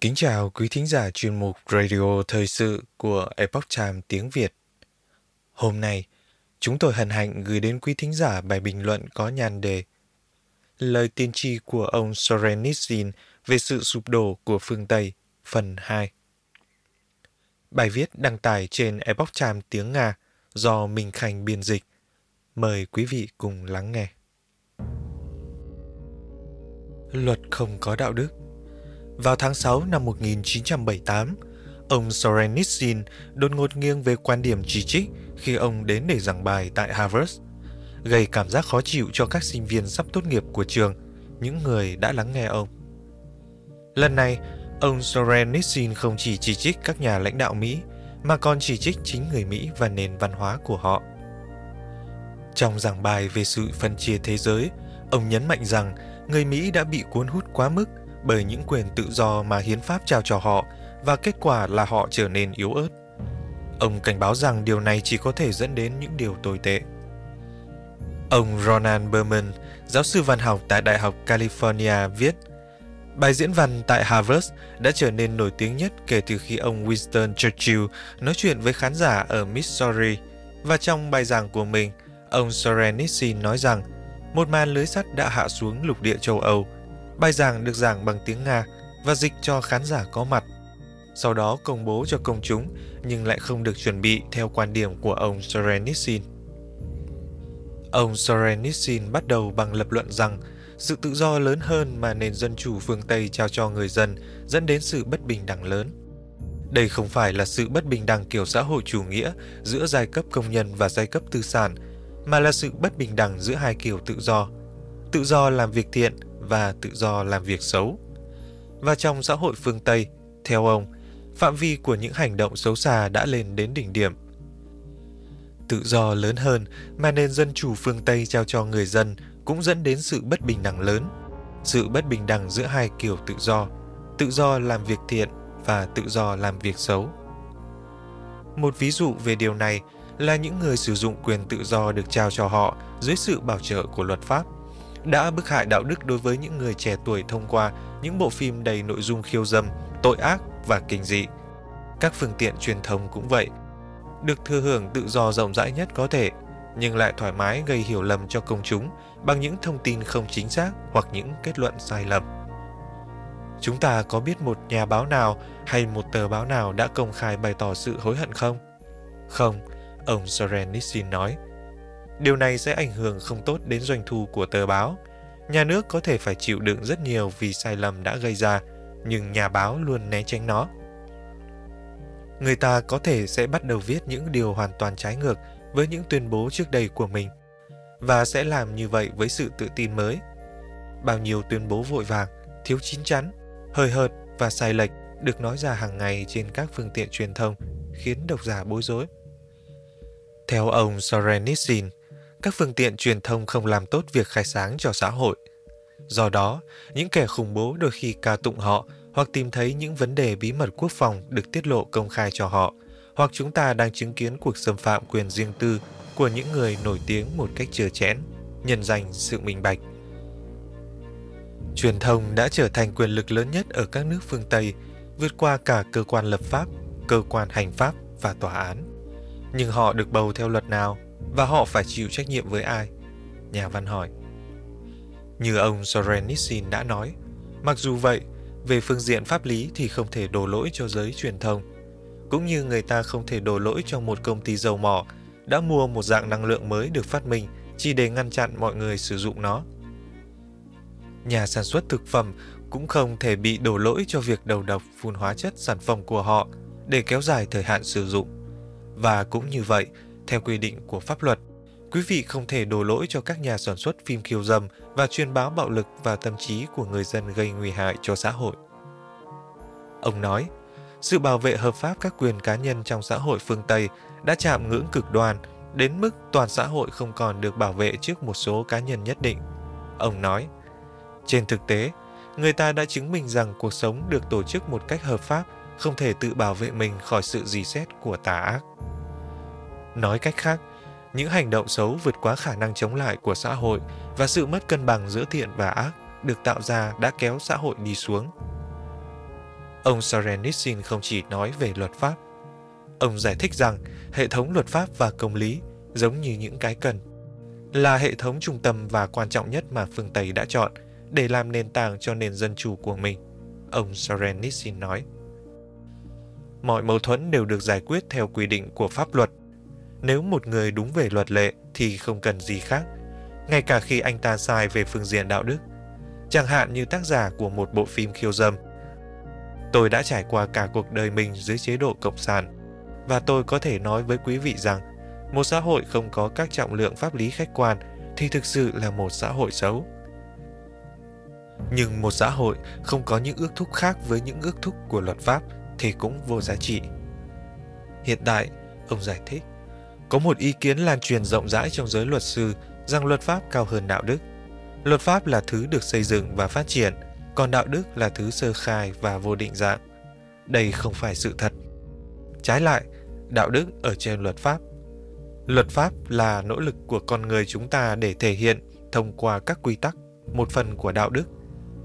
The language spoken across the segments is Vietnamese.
Kính chào quý thính giả chuyên mục Radio Thời sự của Epoch Time tiếng Việt. Hôm nay, chúng tôi hân hạnh gửi đến quý thính giả bài bình luận có nhan đề Lời tiên tri của ông Sorenitsin về sự sụp đổ của phương Tây, phần 2. Bài viết đăng tải trên Epoch Time tiếng Nga do Minh Khanh biên dịch. Mời quý vị cùng lắng nghe. Luật không có đạo đức vào tháng 6 năm 1978, ông Sorenitsin đột ngột nghiêng về quan điểm chỉ trích khi ông đến để giảng bài tại Harvard, gây cảm giác khó chịu cho các sinh viên sắp tốt nghiệp của trường, những người đã lắng nghe ông. Lần này, ông Sorenitsin không chỉ chỉ trích các nhà lãnh đạo Mỹ, mà còn chỉ trích chính người Mỹ và nền văn hóa của họ. Trong giảng bài về sự phân chia thế giới, ông nhấn mạnh rằng người Mỹ đã bị cuốn hút quá mức bởi những quyền tự do mà hiến pháp trao cho họ và kết quả là họ trở nên yếu ớt. Ông cảnh báo rằng điều này chỉ có thể dẫn đến những điều tồi tệ. Ông Ronan Berman, giáo sư văn học tại Đại học California viết Bài diễn văn tại Harvard đã trở nên nổi tiếng nhất kể từ khi ông Winston Churchill nói chuyện với khán giả ở Missouri và trong bài giảng của mình, ông Sorenitsin nói rằng một màn lưới sắt đã hạ xuống lục địa châu Âu – Bài giảng được giảng bằng tiếng Nga và dịch cho khán giả có mặt. Sau đó công bố cho công chúng nhưng lại không được chuẩn bị theo quan điểm của ông Sorenitsin. Ông Sorenitsin bắt đầu bằng lập luận rằng sự tự do lớn hơn mà nền dân chủ phương Tây trao cho người dân dẫn đến sự bất bình đẳng lớn. Đây không phải là sự bất bình đẳng kiểu xã hội chủ nghĩa giữa giai cấp công nhân và giai cấp tư sản, mà là sự bất bình đẳng giữa hai kiểu tự do. Tự do làm việc thiện và tự do làm việc xấu. Và trong xã hội phương Tây, theo ông, phạm vi của những hành động xấu xa đã lên đến đỉnh điểm. Tự do lớn hơn mà nền dân chủ phương Tây trao cho người dân cũng dẫn đến sự bất bình đẳng lớn, sự bất bình đẳng giữa hai kiểu tự do, tự do làm việc thiện và tự do làm việc xấu. Một ví dụ về điều này là những người sử dụng quyền tự do được trao cho họ dưới sự bảo trợ của luật pháp – đã bức hại đạo đức đối với những người trẻ tuổi thông qua những bộ phim đầy nội dung khiêu dâm, tội ác và kinh dị. Các phương tiện truyền thông cũng vậy, được thừa hưởng tự do rộng rãi nhất có thể, nhưng lại thoải mái gây hiểu lầm cho công chúng bằng những thông tin không chính xác hoặc những kết luận sai lầm. Chúng ta có biết một nhà báo nào hay một tờ báo nào đã công khai bày tỏ sự hối hận không? Không, ông Soren Nissin nói – Điều này sẽ ảnh hưởng không tốt đến doanh thu của tờ báo. Nhà nước có thể phải chịu đựng rất nhiều vì sai lầm đã gây ra, nhưng nhà báo luôn né tránh nó. Người ta có thể sẽ bắt đầu viết những điều hoàn toàn trái ngược với những tuyên bố trước đây của mình và sẽ làm như vậy với sự tự tin mới. Bao nhiêu tuyên bố vội vàng, thiếu chín chắn, hời hợt và sai lệch được nói ra hàng ngày trên các phương tiện truyền thông khiến độc giả bối rối. Theo ông Sorenitsin, các phương tiện truyền thông không làm tốt việc khai sáng cho xã hội. Do đó, những kẻ khủng bố đôi khi ca tụng họ hoặc tìm thấy những vấn đề bí mật quốc phòng được tiết lộ công khai cho họ, hoặc chúng ta đang chứng kiến cuộc xâm phạm quyền riêng tư của những người nổi tiếng một cách chừa chẽn, nhân danh sự minh bạch. Truyền thông đã trở thành quyền lực lớn nhất ở các nước phương Tây, vượt qua cả cơ quan lập pháp, cơ quan hành pháp và tòa án. Nhưng họ được bầu theo luật nào và họ phải chịu trách nhiệm với ai? Nhà văn hỏi. Như ông Sorenitsin đã nói, mặc dù vậy, về phương diện pháp lý thì không thể đổ lỗi cho giới truyền thông. Cũng như người ta không thể đổ lỗi cho một công ty dầu mỏ đã mua một dạng năng lượng mới được phát minh chỉ để ngăn chặn mọi người sử dụng nó. Nhà sản xuất thực phẩm cũng không thể bị đổ lỗi cho việc đầu độc phun hóa chất sản phẩm của họ để kéo dài thời hạn sử dụng. Và cũng như vậy, theo quy định của pháp luật, quý vị không thể đổ lỗi cho các nhà sản xuất phim khiêu dâm và truyền báo bạo lực và tâm trí của người dân gây nguy hại cho xã hội. Ông nói, sự bảo vệ hợp pháp các quyền cá nhân trong xã hội phương Tây đã chạm ngưỡng cực đoan đến mức toàn xã hội không còn được bảo vệ trước một số cá nhân nhất định. Ông nói, trên thực tế, người ta đã chứng minh rằng cuộc sống được tổ chức một cách hợp pháp không thể tự bảo vệ mình khỏi sự dì xét của tà ác. Nói cách khác, những hành động xấu vượt quá khả năng chống lại của xã hội và sự mất cân bằng giữa thiện và ác được tạo ra đã kéo xã hội đi xuống. Ông Sarenitsin không chỉ nói về luật pháp. Ông giải thích rằng hệ thống luật pháp và công lý giống như những cái cần là hệ thống trung tâm và quan trọng nhất mà phương Tây đã chọn để làm nền tảng cho nền dân chủ của mình, ông Sorenitsin nói. Mọi mâu thuẫn đều được giải quyết theo quy định của pháp luật. Nếu một người đúng về luật lệ thì không cần gì khác, ngay cả khi anh ta sai về phương diện đạo đức. Chẳng hạn như tác giả của một bộ phim khiêu dâm. Tôi đã trải qua cả cuộc đời mình dưới chế độ cộng sản, và tôi có thể nói với quý vị rằng một xã hội không có các trọng lượng pháp lý khách quan thì thực sự là một xã hội xấu. Nhưng một xã hội không có những ước thúc khác với những ước thúc của luật pháp thì cũng vô giá trị. Hiện tại, ông giải thích, có một ý kiến lan truyền rộng rãi trong giới luật sư rằng luật pháp cao hơn đạo đức. Luật pháp là thứ được xây dựng và phát triển, còn đạo đức là thứ sơ khai và vô định dạng. Đây không phải sự thật. Trái lại, đạo đức ở trên luật pháp Luật pháp là nỗ lực của con người chúng ta để thể hiện thông qua các quy tắc, một phần của đạo đức,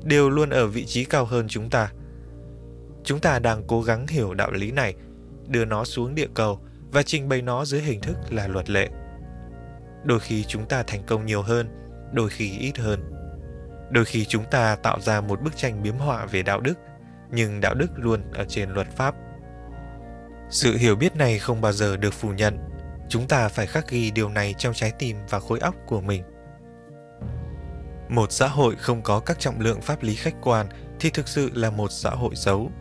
đều luôn ở vị trí cao hơn chúng ta. Chúng ta đang cố gắng hiểu đạo lý này, đưa nó xuống địa cầu và trình bày nó dưới hình thức là luật lệ. Đôi khi chúng ta thành công nhiều hơn, đôi khi ít hơn. Đôi khi chúng ta tạo ra một bức tranh biếm họa về đạo đức, nhưng đạo đức luôn ở trên luật pháp. Sự hiểu biết này không bao giờ được phủ nhận Chúng ta phải khắc ghi điều này trong trái tim và khối óc của mình. Một xã hội không có các trọng lượng pháp lý khách quan thì thực sự là một xã hội xấu.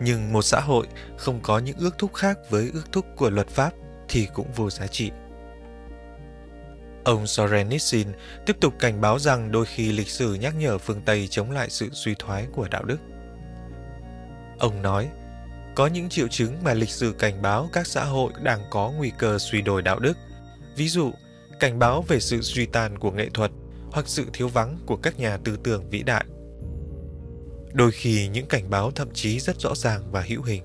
Nhưng một xã hội không có những ước thúc khác với ước thúc của luật pháp thì cũng vô giá trị. Ông Sorenitsin tiếp tục cảnh báo rằng đôi khi lịch sử nhắc nhở phương Tây chống lại sự suy thoái của đạo đức. Ông nói, có những triệu chứng mà lịch sử cảnh báo các xã hội đang có nguy cơ suy đồi đạo đức. Ví dụ, cảnh báo về sự suy tàn của nghệ thuật hoặc sự thiếu vắng của các nhà tư tưởng vĩ đại. Đôi khi những cảnh báo thậm chí rất rõ ràng và hữu hình.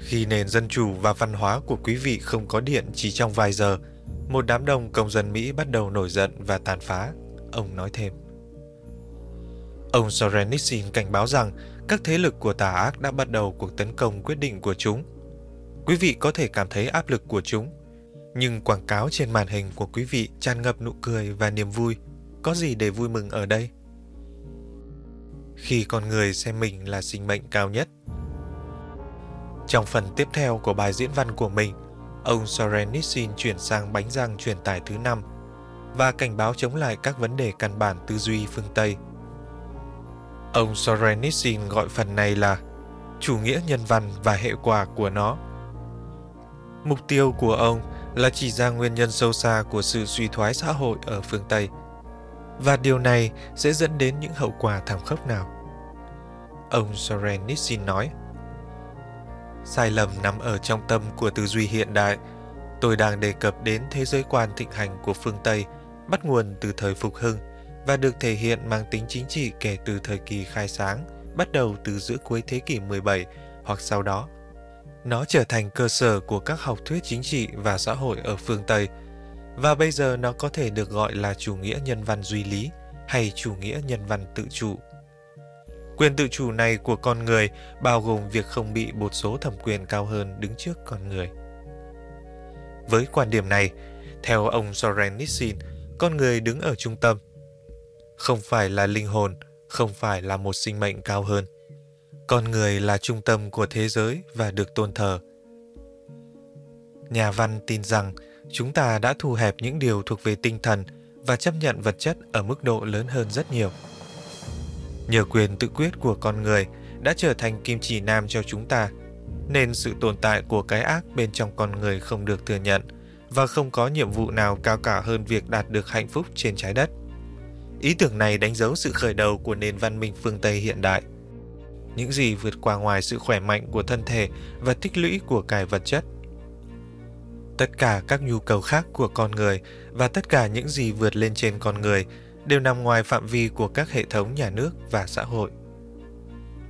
Khi nền dân chủ và văn hóa của quý vị không có điện chỉ trong vài giờ, một đám đông công dân Mỹ bắt đầu nổi giận và tàn phá, ông nói thêm. Ông Sorenitsin cảnh báo rằng các thế lực của tà ác đã bắt đầu cuộc tấn công quyết định của chúng. Quý vị có thể cảm thấy áp lực của chúng, nhưng quảng cáo trên màn hình của quý vị tràn ngập nụ cười và niềm vui. Có gì để vui mừng ở đây? Khi con người xem mình là sinh mệnh cao nhất. Trong phần tiếp theo của bài diễn văn của mình, ông Sorenitsin chuyển sang bánh răng truyền tải thứ năm và cảnh báo chống lại các vấn đề căn bản tư duy phương Tây – Ông Sorenitsin gọi phần này là chủ nghĩa nhân văn và hệ quả của nó. Mục tiêu của ông là chỉ ra nguyên nhân sâu xa của sự suy thoái xã hội ở phương Tây và điều này sẽ dẫn đến những hậu quả thảm khốc nào. Ông Sorenitsin nói, Sai lầm nằm ở trong tâm của tư duy hiện đại. Tôi đang đề cập đến thế giới quan thịnh hành của phương Tây bắt nguồn từ thời phục hưng và được thể hiện mang tính chính trị kể từ thời kỳ khai sáng, bắt đầu từ giữa cuối thế kỷ 17 hoặc sau đó. Nó trở thành cơ sở của các học thuyết chính trị và xã hội ở phương Tây, và bây giờ nó có thể được gọi là chủ nghĩa nhân văn duy lý hay chủ nghĩa nhân văn tự chủ. Quyền tự chủ này của con người bao gồm việc không bị một số thẩm quyền cao hơn đứng trước con người. Với quan điểm này, theo ông Soren Nissin, con người đứng ở trung tâm – không phải là linh hồn, không phải là một sinh mệnh cao hơn. Con người là trung tâm của thế giới và được tôn thờ. Nhà văn tin rằng chúng ta đã thu hẹp những điều thuộc về tinh thần và chấp nhận vật chất ở mức độ lớn hơn rất nhiều. Nhờ quyền tự quyết của con người đã trở thành kim chỉ nam cho chúng ta, nên sự tồn tại của cái ác bên trong con người không được thừa nhận và không có nhiệm vụ nào cao cả hơn việc đạt được hạnh phúc trên trái đất. Ý tưởng này đánh dấu sự khởi đầu của nền văn minh phương Tây hiện đại. Những gì vượt qua ngoài sự khỏe mạnh của thân thể và tích lũy của cải vật chất. Tất cả các nhu cầu khác của con người và tất cả những gì vượt lên trên con người đều nằm ngoài phạm vi của các hệ thống nhà nước và xã hội.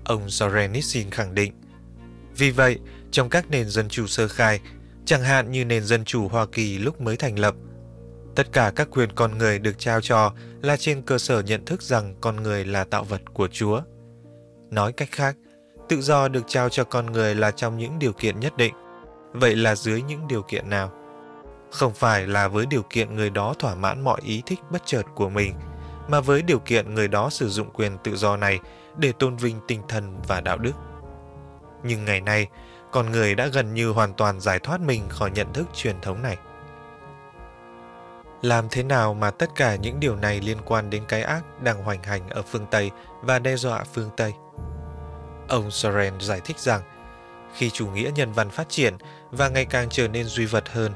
Ông Sorenitsin khẳng định. Vì vậy, trong các nền dân chủ sơ khai, chẳng hạn như nền dân chủ Hoa Kỳ lúc mới thành lập – Tất cả các quyền con người được trao cho là trên cơ sở nhận thức rằng con người là tạo vật của Chúa. Nói cách khác, tự do được trao cho con người là trong những điều kiện nhất định. Vậy là dưới những điều kiện nào? Không phải là với điều kiện người đó thỏa mãn mọi ý thích bất chợt của mình, mà với điều kiện người đó sử dụng quyền tự do này để tôn vinh tinh thần và đạo đức. Nhưng ngày nay, con người đã gần như hoàn toàn giải thoát mình khỏi nhận thức truyền thống này. Làm thế nào mà tất cả những điều này liên quan đến cái ác đang hoành hành ở phương Tây và đe dọa phương Tây? Ông Soren giải thích rằng, khi chủ nghĩa nhân văn phát triển và ngày càng trở nên duy vật hơn,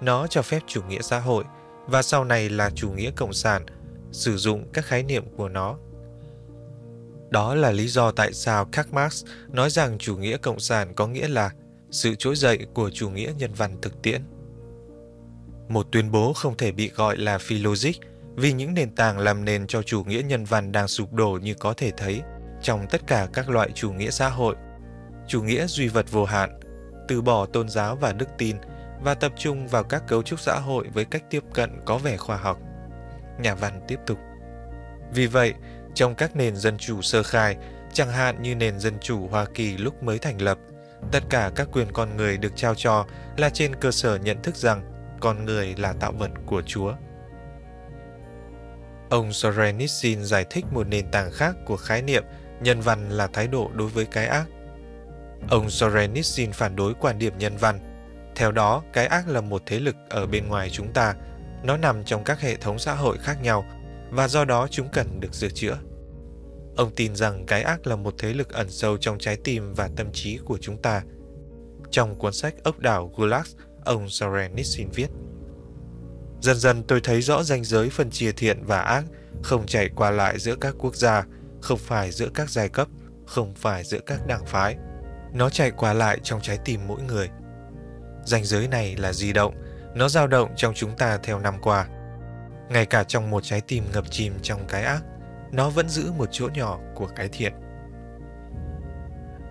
nó cho phép chủ nghĩa xã hội và sau này là chủ nghĩa cộng sản sử dụng các khái niệm của nó. Đó là lý do tại sao Karl Marx nói rằng chủ nghĩa cộng sản có nghĩa là sự trỗi dậy của chủ nghĩa nhân văn thực tiễn. Một tuyên bố không thể bị gọi là phi logic vì những nền tảng làm nền cho chủ nghĩa nhân văn đang sụp đổ như có thể thấy trong tất cả các loại chủ nghĩa xã hội. Chủ nghĩa duy vật vô hạn, từ bỏ tôn giáo và đức tin và tập trung vào các cấu trúc xã hội với cách tiếp cận có vẻ khoa học. Nhà văn tiếp tục. Vì vậy, trong các nền dân chủ sơ khai, chẳng hạn như nền dân chủ Hoa Kỳ lúc mới thành lập, tất cả các quyền con người được trao cho là trên cơ sở nhận thức rằng con người là tạo vật của Chúa. Ông Sorenitsin giải thích một nền tảng khác của khái niệm nhân văn là thái độ đối với cái ác. Ông Sorenitsin phản đối quan điểm nhân văn. Theo đó, cái ác là một thế lực ở bên ngoài chúng ta. Nó nằm trong các hệ thống xã hội khác nhau và do đó chúng cần được sửa chữa. Ông tin rằng cái ác là một thế lực ẩn sâu trong trái tim và tâm trí của chúng ta. Trong cuốn sách Ốc đảo Gulag, ông Sorenitsin viết. Dần dần tôi thấy rõ ranh giới phân chia thiện và ác không chảy qua lại giữa các quốc gia, không phải giữa các giai cấp, không phải giữa các đảng phái. Nó chạy qua lại trong trái tim mỗi người. Ranh giới này là di động, nó dao động trong chúng ta theo năm qua. Ngay cả trong một trái tim ngập chìm trong cái ác, nó vẫn giữ một chỗ nhỏ của cái thiện.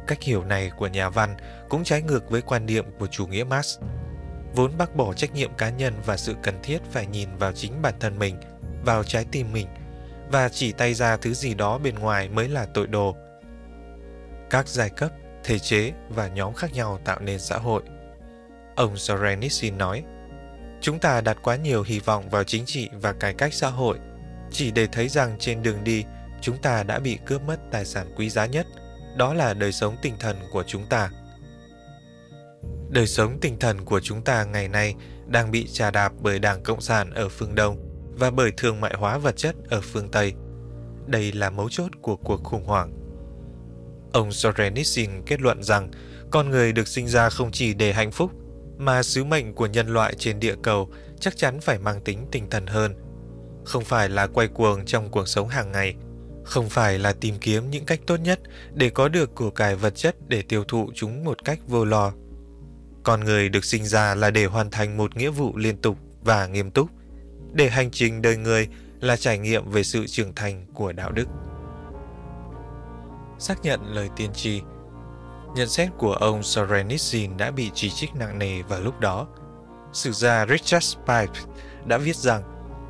Cách hiểu này của nhà văn cũng trái ngược với quan niệm của chủ nghĩa Marx vốn bác bỏ trách nhiệm cá nhân và sự cần thiết phải nhìn vào chính bản thân mình, vào trái tim mình, và chỉ tay ra thứ gì đó bên ngoài mới là tội đồ. Các giai cấp, thể chế và nhóm khác nhau tạo nên xã hội. Ông Sorenitsin nói, Chúng ta đặt quá nhiều hy vọng vào chính trị và cải cách xã hội, chỉ để thấy rằng trên đường đi, chúng ta đã bị cướp mất tài sản quý giá nhất, đó là đời sống tinh thần của chúng ta. Đời sống tinh thần của chúng ta ngày nay đang bị trà đạp bởi Đảng Cộng sản ở phương Đông và bởi thương mại hóa vật chất ở phương Tây. Đây là mấu chốt của cuộc khủng hoảng. Ông Sorenitsin kết luận rằng con người được sinh ra không chỉ để hạnh phúc, mà sứ mệnh của nhân loại trên địa cầu chắc chắn phải mang tính tinh thần hơn. Không phải là quay cuồng trong cuộc sống hàng ngày, không phải là tìm kiếm những cách tốt nhất để có được của cải vật chất để tiêu thụ chúng một cách vô lo con người được sinh ra là để hoàn thành một nghĩa vụ liên tục và nghiêm túc, để hành trình đời người là trải nghiệm về sự trưởng thành của đạo đức. Xác nhận lời tiên tri Nhận xét của ông Sorenitsin đã bị chỉ trích nặng nề vào lúc đó. Sử gia Richard Pipe đã viết rằng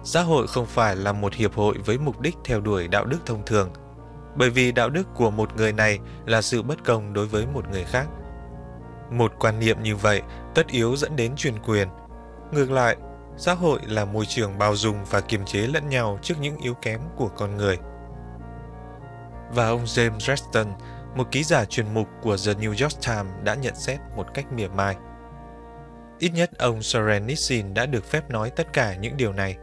xã hội không phải là một hiệp hội với mục đích theo đuổi đạo đức thông thường, bởi vì đạo đức của một người này là sự bất công đối với một người khác – một quan niệm như vậy tất yếu dẫn đến truyền quyền. Ngược lại, xã hội là môi trường bao dung và kiềm chế lẫn nhau trước những yếu kém của con người. Và ông James Reston, một ký giả chuyên mục của The New York Times đã nhận xét một cách mỉa mai. Ít nhất ông Sorenitsin đã được phép nói tất cả những điều này.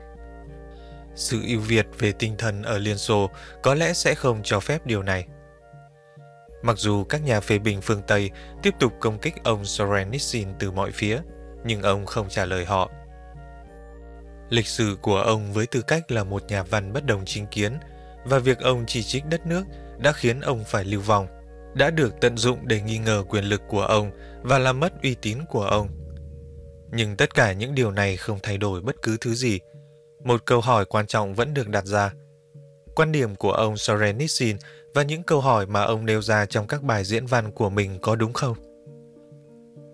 Sự ưu việt về tinh thần ở Liên Xô có lẽ sẽ không cho phép điều này. Mặc dù các nhà phê bình phương Tây tiếp tục công kích ông Sorenitsin từ mọi phía, nhưng ông không trả lời họ. Lịch sử của ông với tư cách là một nhà văn bất đồng chính kiến và việc ông chỉ trích đất nước đã khiến ông phải lưu vong, đã được tận dụng để nghi ngờ quyền lực của ông và làm mất uy tín của ông. Nhưng tất cả những điều này không thay đổi bất cứ thứ gì. Một câu hỏi quan trọng vẫn được đặt ra. Quan điểm của ông Sorenitsin và những câu hỏi mà ông nêu ra trong các bài diễn văn của mình có đúng không?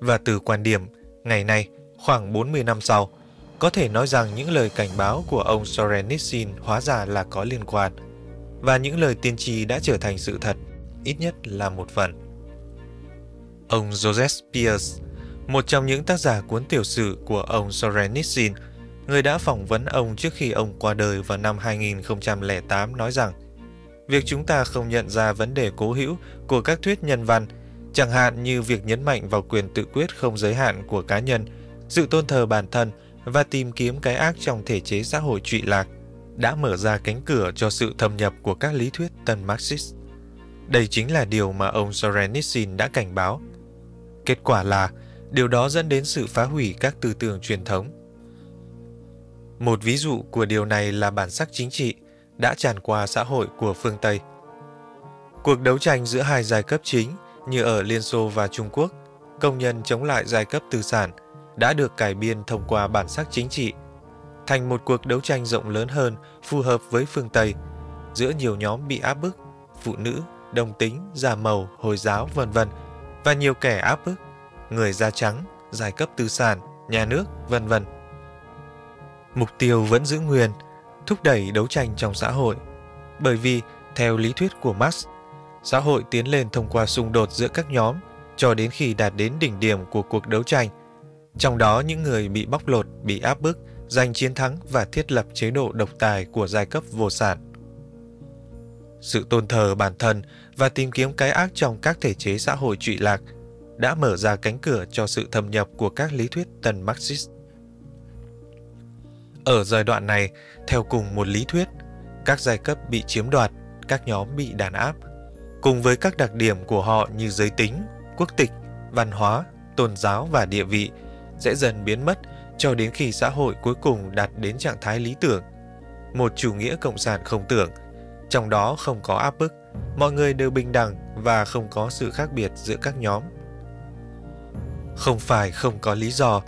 Và từ quan điểm, ngày nay, khoảng 40 năm sau, có thể nói rằng những lời cảnh báo của ông Sorenitsin hóa ra là có liên quan, và những lời tiên tri đã trở thành sự thật. ít nhất là một phần. Ông Joseph Pierce, một trong những tác giả cuốn tiểu sử của ông Sorenitsin, người đã phỏng vấn ông trước khi ông qua đời vào năm 2008 nói rằng việc chúng ta không nhận ra vấn đề cố hữu của các thuyết nhân văn, chẳng hạn như việc nhấn mạnh vào quyền tự quyết không giới hạn của cá nhân, sự tôn thờ bản thân và tìm kiếm cái ác trong thể chế xã hội trụy lạc, đã mở ra cánh cửa cho sự thâm nhập của các lý thuyết tân Marxist. Đây chính là điều mà ông Sorenitsin đã cảnh báo. Kết quả là điều đó dẫn đến sự phá hủy các tư tưởng truyền thống. Một ví dụ của điều này là bản sắc chính trị đã tràn qua xã hội của phương Tây. Cuộc đấu tranh giữa hai giai cấp chính như ở Liên Xô và Trung Quốc, công nhân chống lại giai cấp tư sản đã được cải biên thông qua bản sắc chính trị thành một cuộc đấu tranh rộng lớn hơn phù hợp với phương Tây giữa nhiều nhóm bị áp bức, phụ nữ, đồng tính, già màu, Hồi giáo, vân vân và nhiều kẻ áp bức, người da trắng, giai cấp tư sản, nhà nước, vân vân. Mục tiêu vẫn giữ nguyên, thúc đẩy đấu tranh trong xã hội, bởi vì theo lý thuyết của Marx, xã hội tiến lên thông qua xung đột giữa các nhóm cho đến khi đạt đến đỉnh điểm của cuộc đấu tranh. Trong đó những người bị bóc lột, bị áp bức giành chiến thắng và thiết lập chế độ độc tài của giai cấp vô sản. Sự tôn thờ bản thân và tìm kiếm cái ác trong các thể chế xã hội trụy lạc đã mở ra cánh cửa cho sự thâm nhập của các lý thuyết tân Marxist. Ở giai đoạn này, theo cùng một lý thuyết, các giai cấp bị chiếm đoạt, các nhóm bị đàn áp, cùng với các đặc điểm của họ như giới tính, quốc tịch, văn hóa, tôn giáo và địa vị sẽ dần biến mất cho đến khi xã hội cuối cùng đạt đến trạng thái lý tưởng, một chủ nghĩa cộng sản không tưởng, trong đó không có áp bức, mọi người đều bình đẳng và không có sự khác biệt giữa các nhóm. Không phải không có lý do,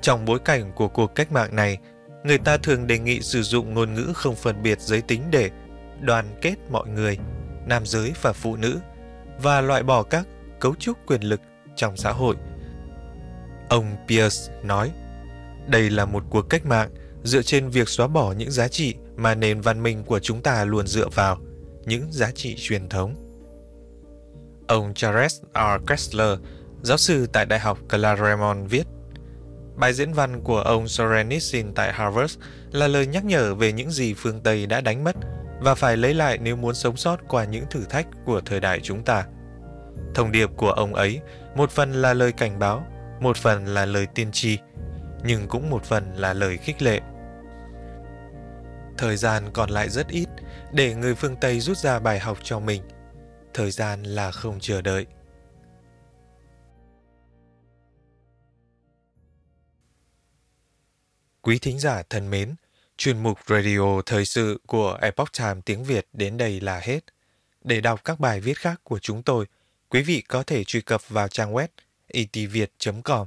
trong bối cảnh của cuộc cách mạng này, người ta thường đề nghị sử dụng ngôn ngữ không phân biệt giới tính để đoàn kết mọi người, nam giới và phụ nữ, và loại bỏ các cấu trúc quyền lực trong xã hội. Ông Pierce nói, đây là một cuộc cách mạng dựa trên việc xóa bỏ những giá trị mà nền văn minh của chúng ta luôn dựa vào, những giá trị truyền thống. Ông Charles R. Kessler, giáo sư tại Đại học Claremont viết, Bài diễn văn của ông Sorenitsin tại Harvard là lời nhắc nhở về những gì phương Tây đã đánh mất và phải lấy lại nếu muốn sống sót qua những thử thách của thời đại chúng ta. Thông điệp của ông ấy một phần là lời cảnh báo, một phần là lời tiên tri, nhưng cũng một phần là lời khích lệ. Thời gian còn lại rất ít để người phương Tây rút ra bài học cho mình. Thời gian là không chờ đợi. Quý thính giả thân mến, chuyên mục radio thời sự của Epoch Time tiếng Việt đến đây là hết. Để đọc các bài viết khác của chúng tôi, quý vị có thể truy cập vào trang web itviet.com